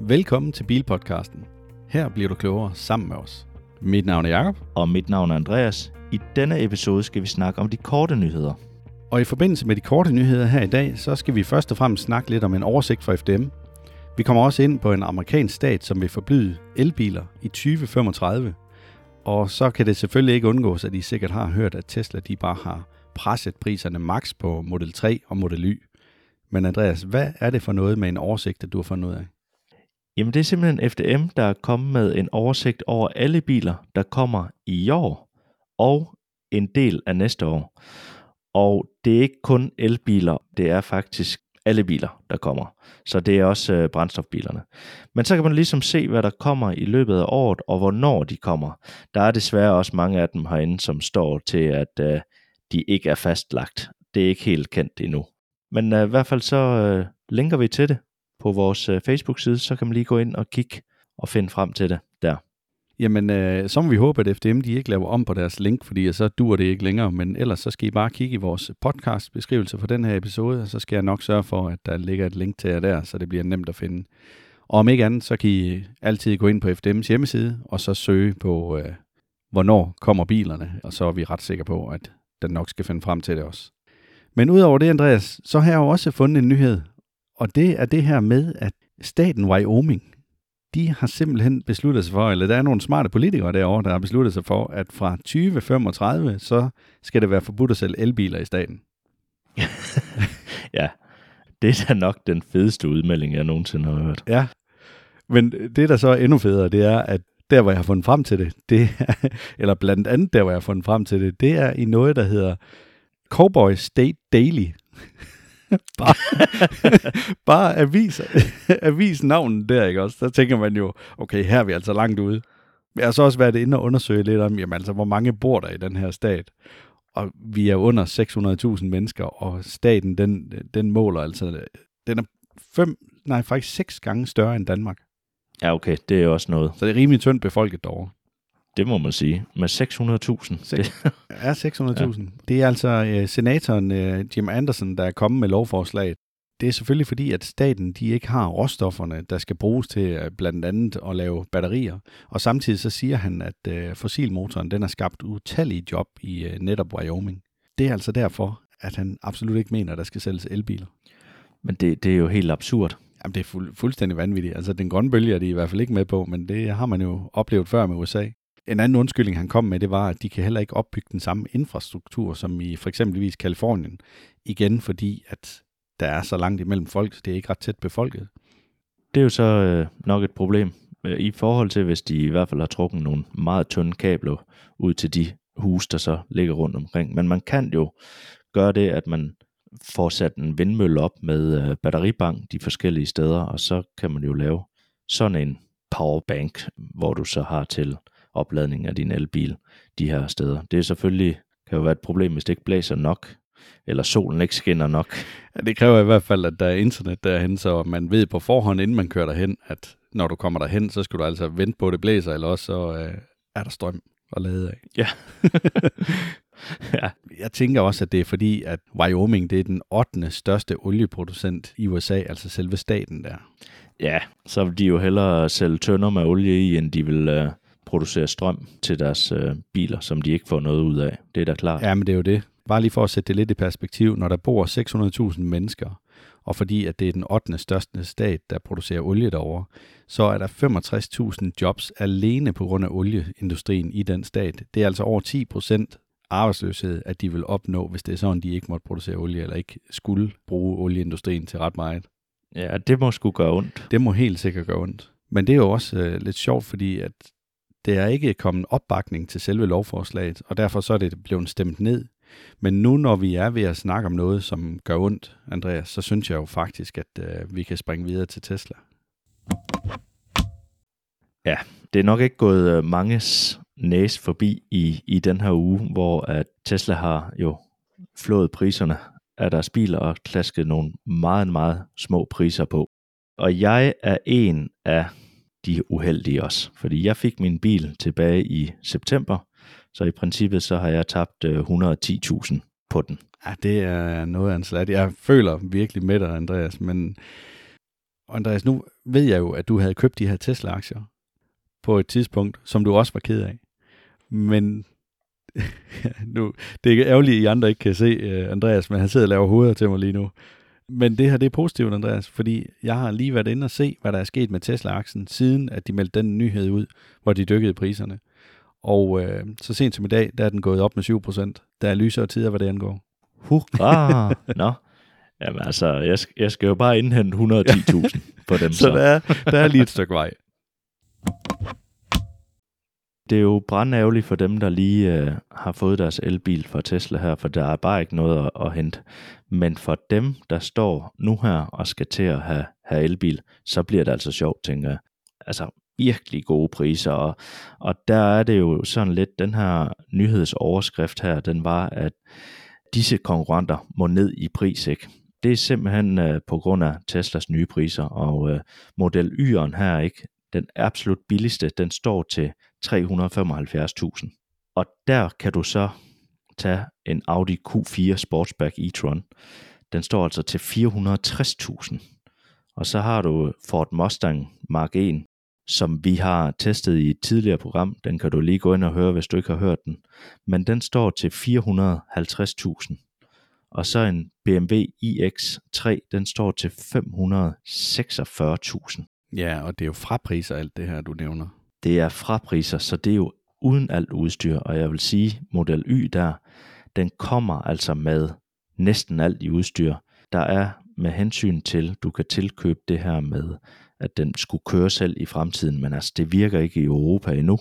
Velkommen til Bilpodcasten. Her bliver du klogere sammen med os. Mit navn er Jakob, Og mit navn er Andreas. I denne episode skal vi snakke om de korte nyheder. og i forbindelse med de korte nyheder her i dag, så skal vi først og fremmest snakke lidt om en oversigt fra FDM. Vi kommer også ind på en amerikansk stat, som vil forbyde elbiler i 2035. Og så kan det selvfølgelig ikke undgås, at I sikkert har hørt, at Tesla de bare har presset priserne max på Model 3 og Model Y. Men Andreas, hvad er det for noget med en oversigt, at du har fundet ud af? Jamen det er simpelthen FDM, der er kommet med en oversigt over alle biler, der kommer i år og en del af næste år. Og det er ikke kun elbiler, det er faktisk alle biler, der kommer. Så det er også øh, brændstofbilerne. Men så kan man ligesom se, hvad der kommer i løbet af året, og hvornår de kommer. Der er desværre også mange af dem herinde, som står til, at øh, de ikke er fastlagt. Det er ikke helt kendt endnu. Men øh, i hvert fald så øh, linker vi til det på vores øh, Facebook-side, så kan man lige gå ind og kigge og finde frem til det der. Jamen, øh, så må vi håbe, at FDM de ikke laver om på deres link, fordi så dur det ikke længere. Men ellers så skal I bare kigge i vores podcast-beskrivelse for den her episode, og så skal jeg nok sørge for, at der ligger et link til jer der, så det bliver nemt at finde. Og om ikke andet, så kan I altid gå ind på FDM's hjemmeside, og så søge på, øh, hvornår kommer bilerne, og så er vi ret sikre på, at den nok skal finde frem til det også. Men udover det, Andreas, så har jeg jo også fundet en nyhed, og det er det her med, at staten Wyoming, de har simpelthen besluttet sig for, eller der er nogle smarte politikere derovre, der har besluttet sig for, at fra 2035, så skal det være forbudt at sælge elbiler i staten. Ja, det er da nok den fedeste udmelding, jeg nogensinde har hørt. Ja. Men det, der så er endnu federe, det er, at der, hvor jeg har fundet frem til det, det er, eller blandt andet der, hvor jeg har fundet frem til det, det er i noget, der hedder Cowboy State Daily. bare, bare avis, avis navnen der, ikke også? Så tænker man jo, okay, her er vi altså langt ude. Jeg har så også været inde og undersøge lidt om, jamen altså, hvor mange bor der i den her stat? Og vi er under 600.000 mennesker, og staten, den, den måler altså, den er fem, nej, faktisk seks gange større end Danmark. Ja, okay, det er også noget. Så det er rimelig tyndt befolket derovre. Det må man sige. Med 600.000. Seks- Det, Er 600.000. Ja. Det er altså øh, senatoren øh, Jim Anderson, der er kommet med lovforslaget. Det er selvfølgelig fordi, at staten de ikke har råstofferne, der skal bruges til øh, blandt andet at lave batterier. Og samtidig så siger han, at øh, fossilmotoren den har skabt utallige job i øh, netop Wyoming. Det er altså derfor, at han absolut ikke mener, at der skal sælges elbiler. men det, det er jo helt absurd. Jamen, det er fuld, fuldstændig vanvittigt. Altså, den grønne bølge er de i hvert fald ikke med på, men det har man jo oplevet før med USA. En anden undskyldning, han kom med, det var, at de kan heller ikke opbygge den samme infrastruktur, som i for eksempelvis Kalifornien. Igen fordi, at der er så langt imellem folk, så det er ikke ret tæt befolket. Det er jo så øh, nok et problem øh, i forhold til, hvis de i hvert fald har trukket nogle meget tynde kabler ud til de huse, der så ligger rundt omkring. Men man kan jo gøre det, at man får sat en vindmølle op med øh, batteribank de forskellige steder, og så kan man jo lave sådan en powerbank, hvor du så har til opladning af din elbil de her steder. Det er selvfølgelig kan jo være et problem, hvis det ikke blæser nok, eller solen ikke skinner nok. Ja, det kræver i hvert fald, at der er internet derhen, så man ved på forhånd, inden man kører derhen, at når du kommer derhen, så skal du altså vente på, at det blæser, eller også så øh, er der strøm at lade af. Ja. ja. Jeg tænker også, at det er fordi, at Wyoming det er den 8. største olieproducent i USA, altså selve staten der. Ja, så vil de jo hellere sælge tønder med olie i, end de vil øh, producere strøm til deres øh, biler, som de ikke får noget ud af. Det er da klart. Ja, men det er jo det. Bare lige for at sætte det lidt i perspektiv, når der bor 600.000 mennesker, og fordi at det er den 8. største stat, der producerer olie derovre, så er der 65.000 jobs alene på grund af olieindustrien i den stat. Det er altså over 10 procent arbejdsløshed, at de vil opnå, hvis det er sådan, de ikke måtte producere olie, eller ikke skulle bruge olieindustrien til ret meget. Ja, det må sgu gøre ondt. Det må helt sikkert gøre ondt. Men det er jo også øh, lidt sjovt, fordi at det er ikke kommet opbakning til selve lovforslaget, og derfor så er det blevet stemt ned. Men nu, når vi er ved at snakke om noget, som gør ondt, Andreas, så synes jeg jo faktisk, at øh, vi kan springe videre til Tesla. Ja, det er nok ikke gået øh, manges næse forbi i, i den her uge, hvor at Tesla har jo flået priserne af deres biler og klasket nogle meget, meget små priser på. Og jeg er en af de uheldige også, fordi jeg fik min bil tilbage i september, så i princippet så har jeg tabt øh, 110.000 på den. Ja, det er noget af en slat. Jeg føler virkelig med dig, Andreas, men Andreas, nu ved jeg jo, at du havde købt de her Tesla-aktier på et tidspunkt, som du også var ked af. Men nu, det er ærgerligt, at I andre ikke kan se uh, Andreas, men han sidder og laver hoveder til mig lige nu. Men det her, det er positivt, Andreas, fordi jeg har lige været inde og se, hvad der er sket med Tesla-aktien, siden at de meldte den nyhed ud, hvor de dykkede priserne. Og øh, så sent som i dag, der er den gået op med 7%. Der er lysere tider, hvad det angår. Hurra! Nå, Jamen altså, jeg, skal, jeg skal jo bare indhente 110.000 på dem. Så, så. Der, er, der er lige et stykke vej. Det er jo brandærgerligt for dem, der lige øh, har fået deres elbil fra Tesla her, for der er bare ikke noget at, at hente. Men for dem, der står nu her og skal til at have, have elbil, så bliver det altså sjovt, tænker jeg. Altså virkelig gode priser, og, og der er det jo sådan lidt, den her nyhedsoverskrift her, den var, at disse konkurrenter må ned i pris, ikke? Det er simpelthen øh, på grund af Teslas nye priser, og øh, Model Y'eren her, ikke? Den absolut billigste, den står til 375.000. Og der kan du så tage en Audi Q4 Sportsback e-tron. Den står altså til 460.000. Og så har du Ford Mustang Mark 1, som vi har testet i et tidligere program. Den kan du lige gå ind og høre, hvis du ikke har hørt den. Men den står til 450.000. Og så en BMW iX3, den står til 546.000. Ja, og det er jo frapriser alt det her, du nævner. Det er frapriser, så det er jo uden alt udstyr. Og jeg vil sige, Model Y der, den kommer altså med næsten alt i udstyr. Der er med hensyn til, du kan tilkøbe det her med at den skulle køre selv i fremtiden, men altså det virker ikke i Europa endnu.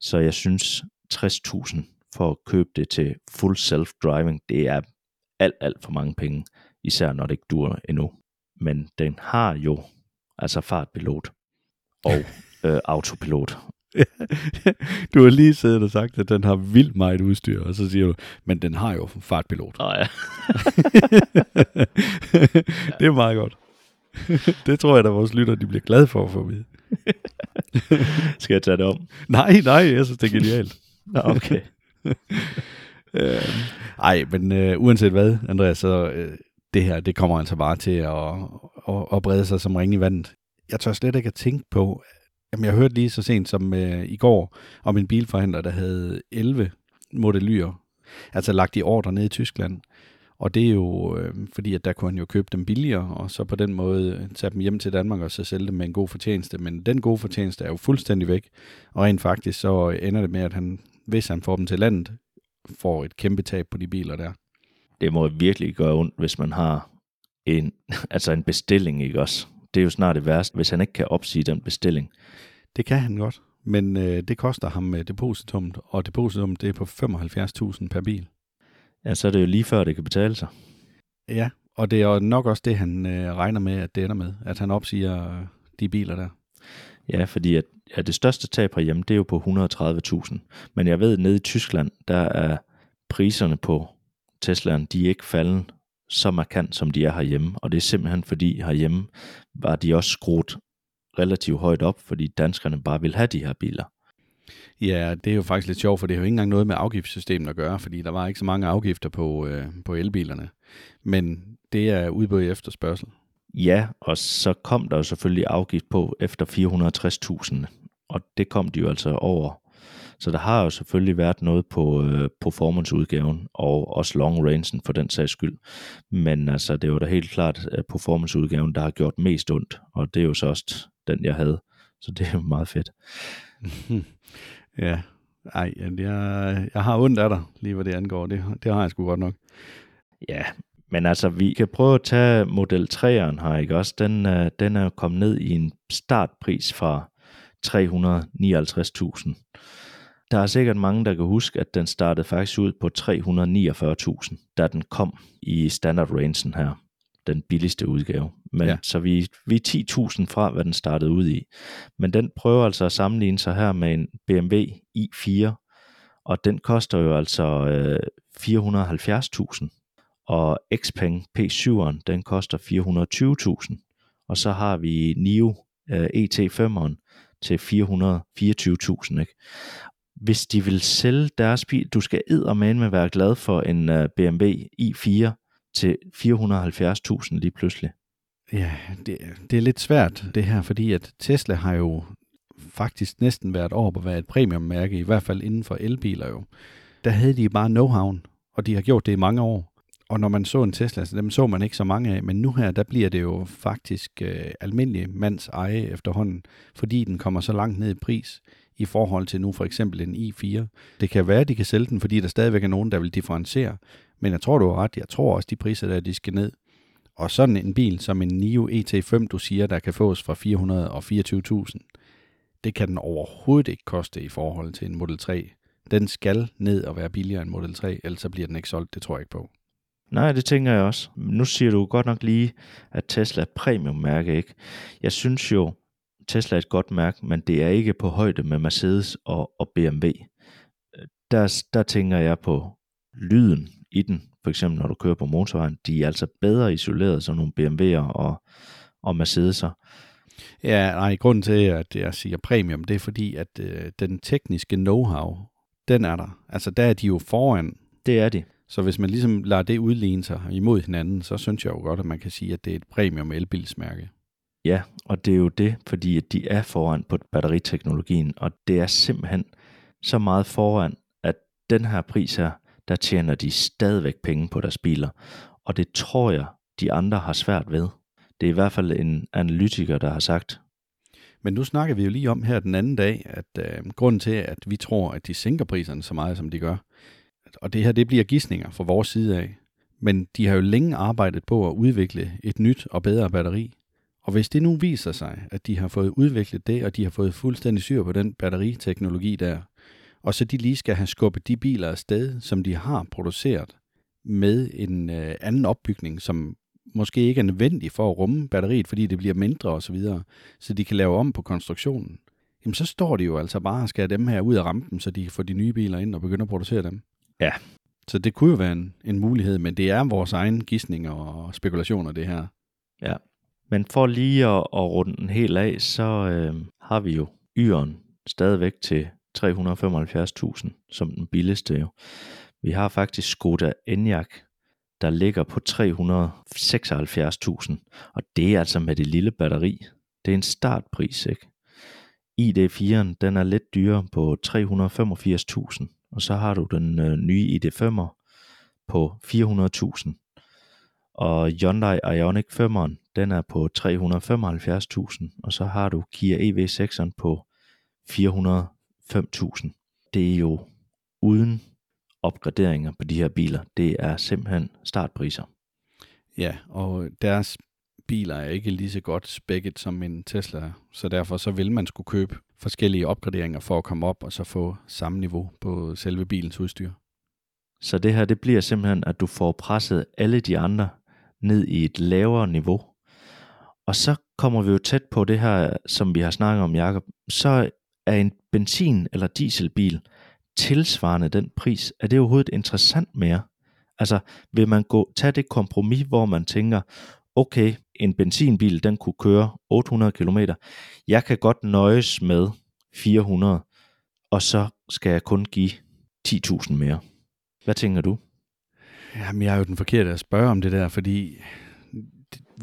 Så jeg synes 60.000 for at købe det til full self-driving, det er alt, alt for mange penge, især når det ikke dur endnu. Men den har jo altså fartpilot og øh, autopilot. du har lige siddet og sagt, at den har vildt meget udstyr, og så siger du, men den har jo fartpilot. Oh, ja. det er meget godt. det tror jeg, at vores lytter de bliver glade for at få vide. Skal jeg tage det om? Nej, nej, jeg synes, det er genialt. Nå, okay. øh, ej, men øh, uanset hvad, Andreas, så øh, det her, det kommer altså bare til at, at, at brede sig som ring i vandet. Jeg tør slet ikke at tænke på, jamen jeg hørte lige så sent som øh, i går om en bilforhandler, der havde 11 modellyer, altså lagt i ordre ned i Tyskland. Og det er jo øh, fordi, at der kunne han jo købe dem billigere, og så på den måde øh, tage dem hjem til Danmark og så sælge dem med en god fortjeneste. Men den gode fortjeneste er jo fuldstændig væk. Og rent faktisk så øh, ender det med, at han, hvis han får dem til landet, får et kæmpe tab på de biler der. Det må virkelig gøre ondt, hvis man har en, altså en bestilling, ikke også? Det er jo snart det værste, hvis han ikke kan opsige den bestilling. Det kan han godt, men øh, det koster ham øh, depositummet, og depositummet det er på 75.000 per bil ja, så er det jo lige før, det kan betale sig. Ja, og det er jo nok også det, han øh, regner med, at det ender med, at han opsiger de biler der. Ja, fordi at, ja, det største tab herhjemme, det er jo på 130.000. Men jeg ved, at nede i Tyskland, der er priserne på Teslaen, de er ikke faldet så markant, som de er herhjemme. Og det er simpelthen fordi herhjemme var de også skruet relativt højt op, fordi danskerne bare vil have de her biler. Ja, det er jo faktisk lidt sjovt, for det har jo ikke engang noget med afgiftssystemet at gøre, fordi der var ikke så mange afgifter på, øh, på elbilerne. Men det er udbud i efterspørgsel. Ja, og så kom der jo selvfølgelig afgift på efter 460.000, og det kom de jo altså over. Så der har jo selvfølgelig været noget på øh, performance-udgaven, og også long rangen for den sags skyld. Men altså, det var da helt klart at performance-udgaven, der har gjort mest ondt, og det er jo så også den, jeg havde. Så det er jo meget fedt. Ja, ej, jeg, jeg har ondt af dig, lige hvad det angår. Det, det har jeg sgu godt nok. Ja, men altså, vi kan prøve at tage Model 3'eren her, ikke også? Den, øh, den er kommet ned i en startpris fra 359.000. Der er sikkert mange, der kan huske, at den startede faktisk ud på 349.000, da den kom i standard rangen her den billigste udgave. Men, ja. Så vi, vi er 10.000 fra, hvad den startede ud i. Men den prøver altså at sammenligne sig her med en BMW i4, og den koster jo altså øh, 470.000. Og Xpeng P7'eren, den koster 420.000. Og så har vi NIO øh, ET5'eren til 424.000. Ikke? Hvis de vil sælge deres bil, du skal med være glad for en øh, uh, BMW i4, til 470.000 lige pludselig. Ja, det, det er lidt svært det her, fordi at Tesla har jo faktisk næsten været over på at være et premiummærke, i hvert fald inden for elbiler jo. Der havde de bare know-how, og de har gjort det i mange år. Og når man så en Tesla, så dem så man ikke så mange af, men nu her, der bliver det jo faktisk øh, almindelig mands eje efterhånden, fordi den kommer så langt ned i pris i forhold til nu for eksempel en i4. Det kan være, at de kan sælge den, fordi der stadigvæk er nogen, der vil differentiere, men jeg tror, du har ret. Jeg tror også, de priser der, de skal ned. Og sådan en bil som en NIO ET5, du siger, der kan fås for 424.000, det kan den overhovedet ikke koste i forhold til en Model 3. Den skal ned og være billigere end Model 3, ellers så bliver den ikke solgt, det tror jeg ikke på. Nej, det tænker jeg også. Nu siger du godt nok lige, at Tesla er premiummærke, ikke? Jeg synes jo, Tesla er et godt mærke, men det er ikke på højde med Mercedes og, og BMW. Der, der tænker jeg på lyden i den, for eksempel når du kører på motorvejen. De er altså bedre isoleret som nogle BMW'er og, og Mercedes'er. Ja, nej, grunden til, at jeg siger premium, det er fordi, at øh, den tekniske know-how, den er der. Altså, der er de jo foran. Det er de. Så hvis man ligesom lader det udligne sig imod hinanden, så synes jeg jo godt, at man kan sige, at det er et premium elbilsmærke. Ja, og det er jo det, fordi at de er foran på batteriteknologien, og det er simpelthen så meget foran, at den her pris her, der tjener de stadigvæk penge på deres biler. Og det tror jeg, de andre har svært ved. Det er i hvert fald en analytiker, der har sagt. Men nu snakker vi jo lige om her den anden dag, at øh, grunden til, at vi tror, at de sænker priserne så meget, som de gør, og det her det bliver gissninger fra vores side af, men de har jo længe arbejdet på at udvikle et nyt og bedre batteri. Og hvis det nu viser sig, at de har fået udviklet det, og de har fået fuldstændig syr på den batteriteknologi der, og så de lige skal have skubbet de biler afsted, som de har produceret, med en øh, anden opbygning, som måske ikke er nødvendig for at rumme batteriet, fordi det bliver mindre osv., så, videre, så de kan lave om på konstruktionen, jamen så står de jo altså bare og skal have dem her ud af rampen, så de kan få de nye biler ind og begynde at producere dem. Ja. Så det kunne jo være en, en mulighed, men det er vores egen gissninger og spekulationer, det her. Ja. Men for lige at, at runde den helt af, så øh, har vi jo Yren stadigvæk til 375.000 som den billigste jo. Vi har faktisk Skoda Enyaq, der ligger på 376.000, og det er altså med det lille batteri. Det er en startpris, ikke? ID4'en, den er lidt dyrere på 385.000, og så har du den øh, nye ID5'er på 400.000. Og Hyundai Ioniq 5'eren, den er på 375.000, og så har du Kia EV6'eren på 405.000. Det er jo uden opgraderinger på de her biler. Det er simpelthen startpriser. Ja, og deres biler er ikke lige så godt spækket som en Tesla, så derfor så vil man skulle købe forskellige opgraderinger for at komme op og så få samme niveau på selve bilens udstyr. Så det her, det bliver simpelthen, at du får presset alle de andre ned i et lavere niveau. Og så kommer vi jo tæt på det her, som vi har snakket om, Jakob. Så er en benzin- eller dieselbil tilsvarende den pris, er det overhovedet interessant mere? Altså, vil man gå, tage det kompromis, hvor man tænker, okay, en benzinbil, den kunne køre 800 km. Jeg kan godt nøjes med 400, og så skal jeg kun give 10.000 mere. Hvad tænker du? Jamen, jeg er jo den forkerte at spørge om det der, fordi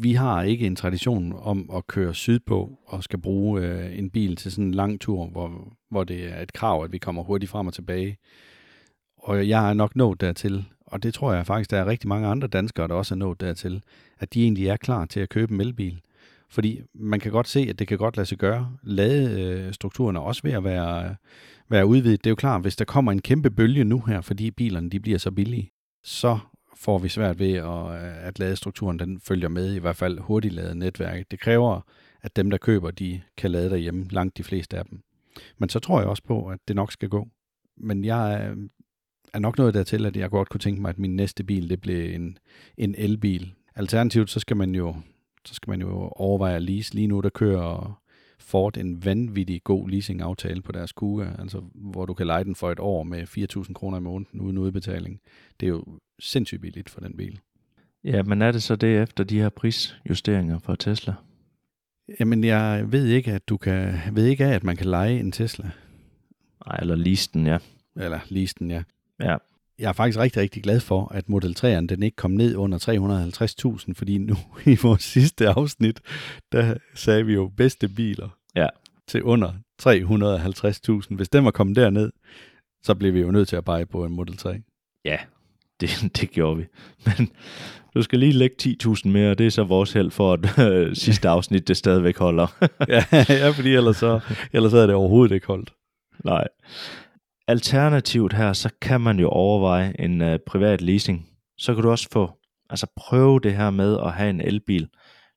vi har ikke en tradition om at køre sydpå og skal bruge øh, en bil til sådan en lang tur, hvor, hvor det er et krav, at vi kommer hurtigt frem og tilbage. Og jeg er nok nået dertil, og det tror jeg faktisk, der er rigtig mange andre danskere, der også er nået dertil, at de egentlig er klar til at købe en elbil. Fordi man kan godt se, at det kan godt lade sig gøre. Ladestrukturen øh, er også ved at være, være udvidet. Det er jo klart, hvis der kommer en kæmpe bølge nu her, fordi bilerne de bliver så billige, så får vi svært ved, at, øh, at ladestrukturen den følger med, i hvert fald hurtigt lade netværket. Det kræver, at dem, der køber, de kan lade derhjemme, langt de fleste af dem. Men så tror jeg også på, at det nok skal gå. Men jeg er, er nok noget dertil, at jeg godt kunne tænke mig, at min næste bil, det blev en, en elbil. Alternativt, så skal man jo så skal man jo overveje at lease. Lige nu, der kører Ford en vanvittig god leasingaftale på deres Kuga, altså hvor du kan lege den for et år med 4.000 kroner i måneden uden udbetaling. Det er jo sindssygt billigt for den bil. Ja, men er det så det efter de her prisjusteringer fra Tesla? Jamen, jeg ved ikke, at du kan, ved ikke af, at man kan lege en Tesla. Nej, eller lease den, ja. Eller lease den, ja. Ja, jeg er faktisk rigtig, rigtig glad for, at Model 3'eren den ikke kom ned under 350.000, fordi nu i vores sidste afsnit, der sagde vi jo bedste biler Ja. til under 350.000. Hvis den var kommet derned, så blev vi jo nødt til at pege på en Model 3. Ja, det, det gjorde vi. Men du skal lige lægge 10.000 mere, og det er så vores held for, at øh, sidste afsnit det stadigvæk holder. ja, ja, fordi ellers så, ellers så er det overhovedet ikke holdt. Nej. Alternativt her, så kan man jo overveje en uh, privat leasing. Så kan du også få, altså prøve det her med at have en elbil,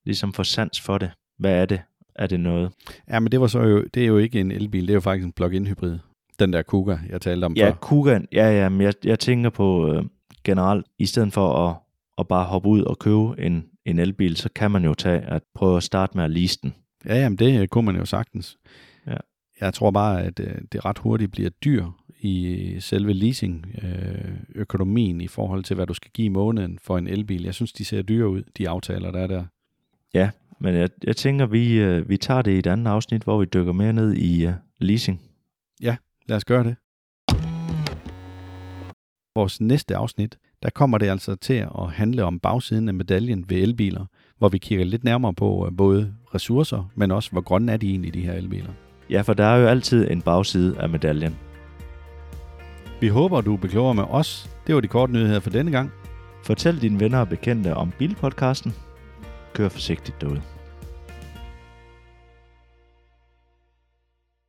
ligesom få sans for det. Hvad er det? Er det noget? Ja, men det, var så jo, det er jo ikke en elbil, det er jo faktisk en plug-in hybrid. Den der Kuga, jeg talte om Ja, før. Kugan, ja, ja, men jeg, jeg tænker på øh, generelt, i stedet for at, at bare hoppe ud og købe en, en elbil, så kan man jo tage at prøve at starte med at lease den. Ja, jamen det øh, kunne man jo sagtens. Ja. Jeg tror bare, at øh, det ret hurtigt bliver dyr i selve leasing-økonomien i forhold til, hvad du skal give i måneden for en elbil. Jeg synes, de ser dyre ud, de aftaler, der er der. Ja, men jeg, jeg tænker, vi, øh, vi tager det i et andet afsnit, hvor vi dykker mere ned i øh, leasing. Lad os gøre det. Vores næste afsnit, der kommer det altså til at handle om bagsiden af medaljen ved elbiler, hvor vi kigger lidt nærmere på øh, både ressourcer, men også hvor grønne er de egentlig, de her elbiler. Ja, for der er jo altid en bagside af medaljen. Vi håber, du er klogere med os. Det var de korte nyheder for denne gang. Fortæl dine venner og bekendte om Bilpodcasten. Kør forsigtigt derude.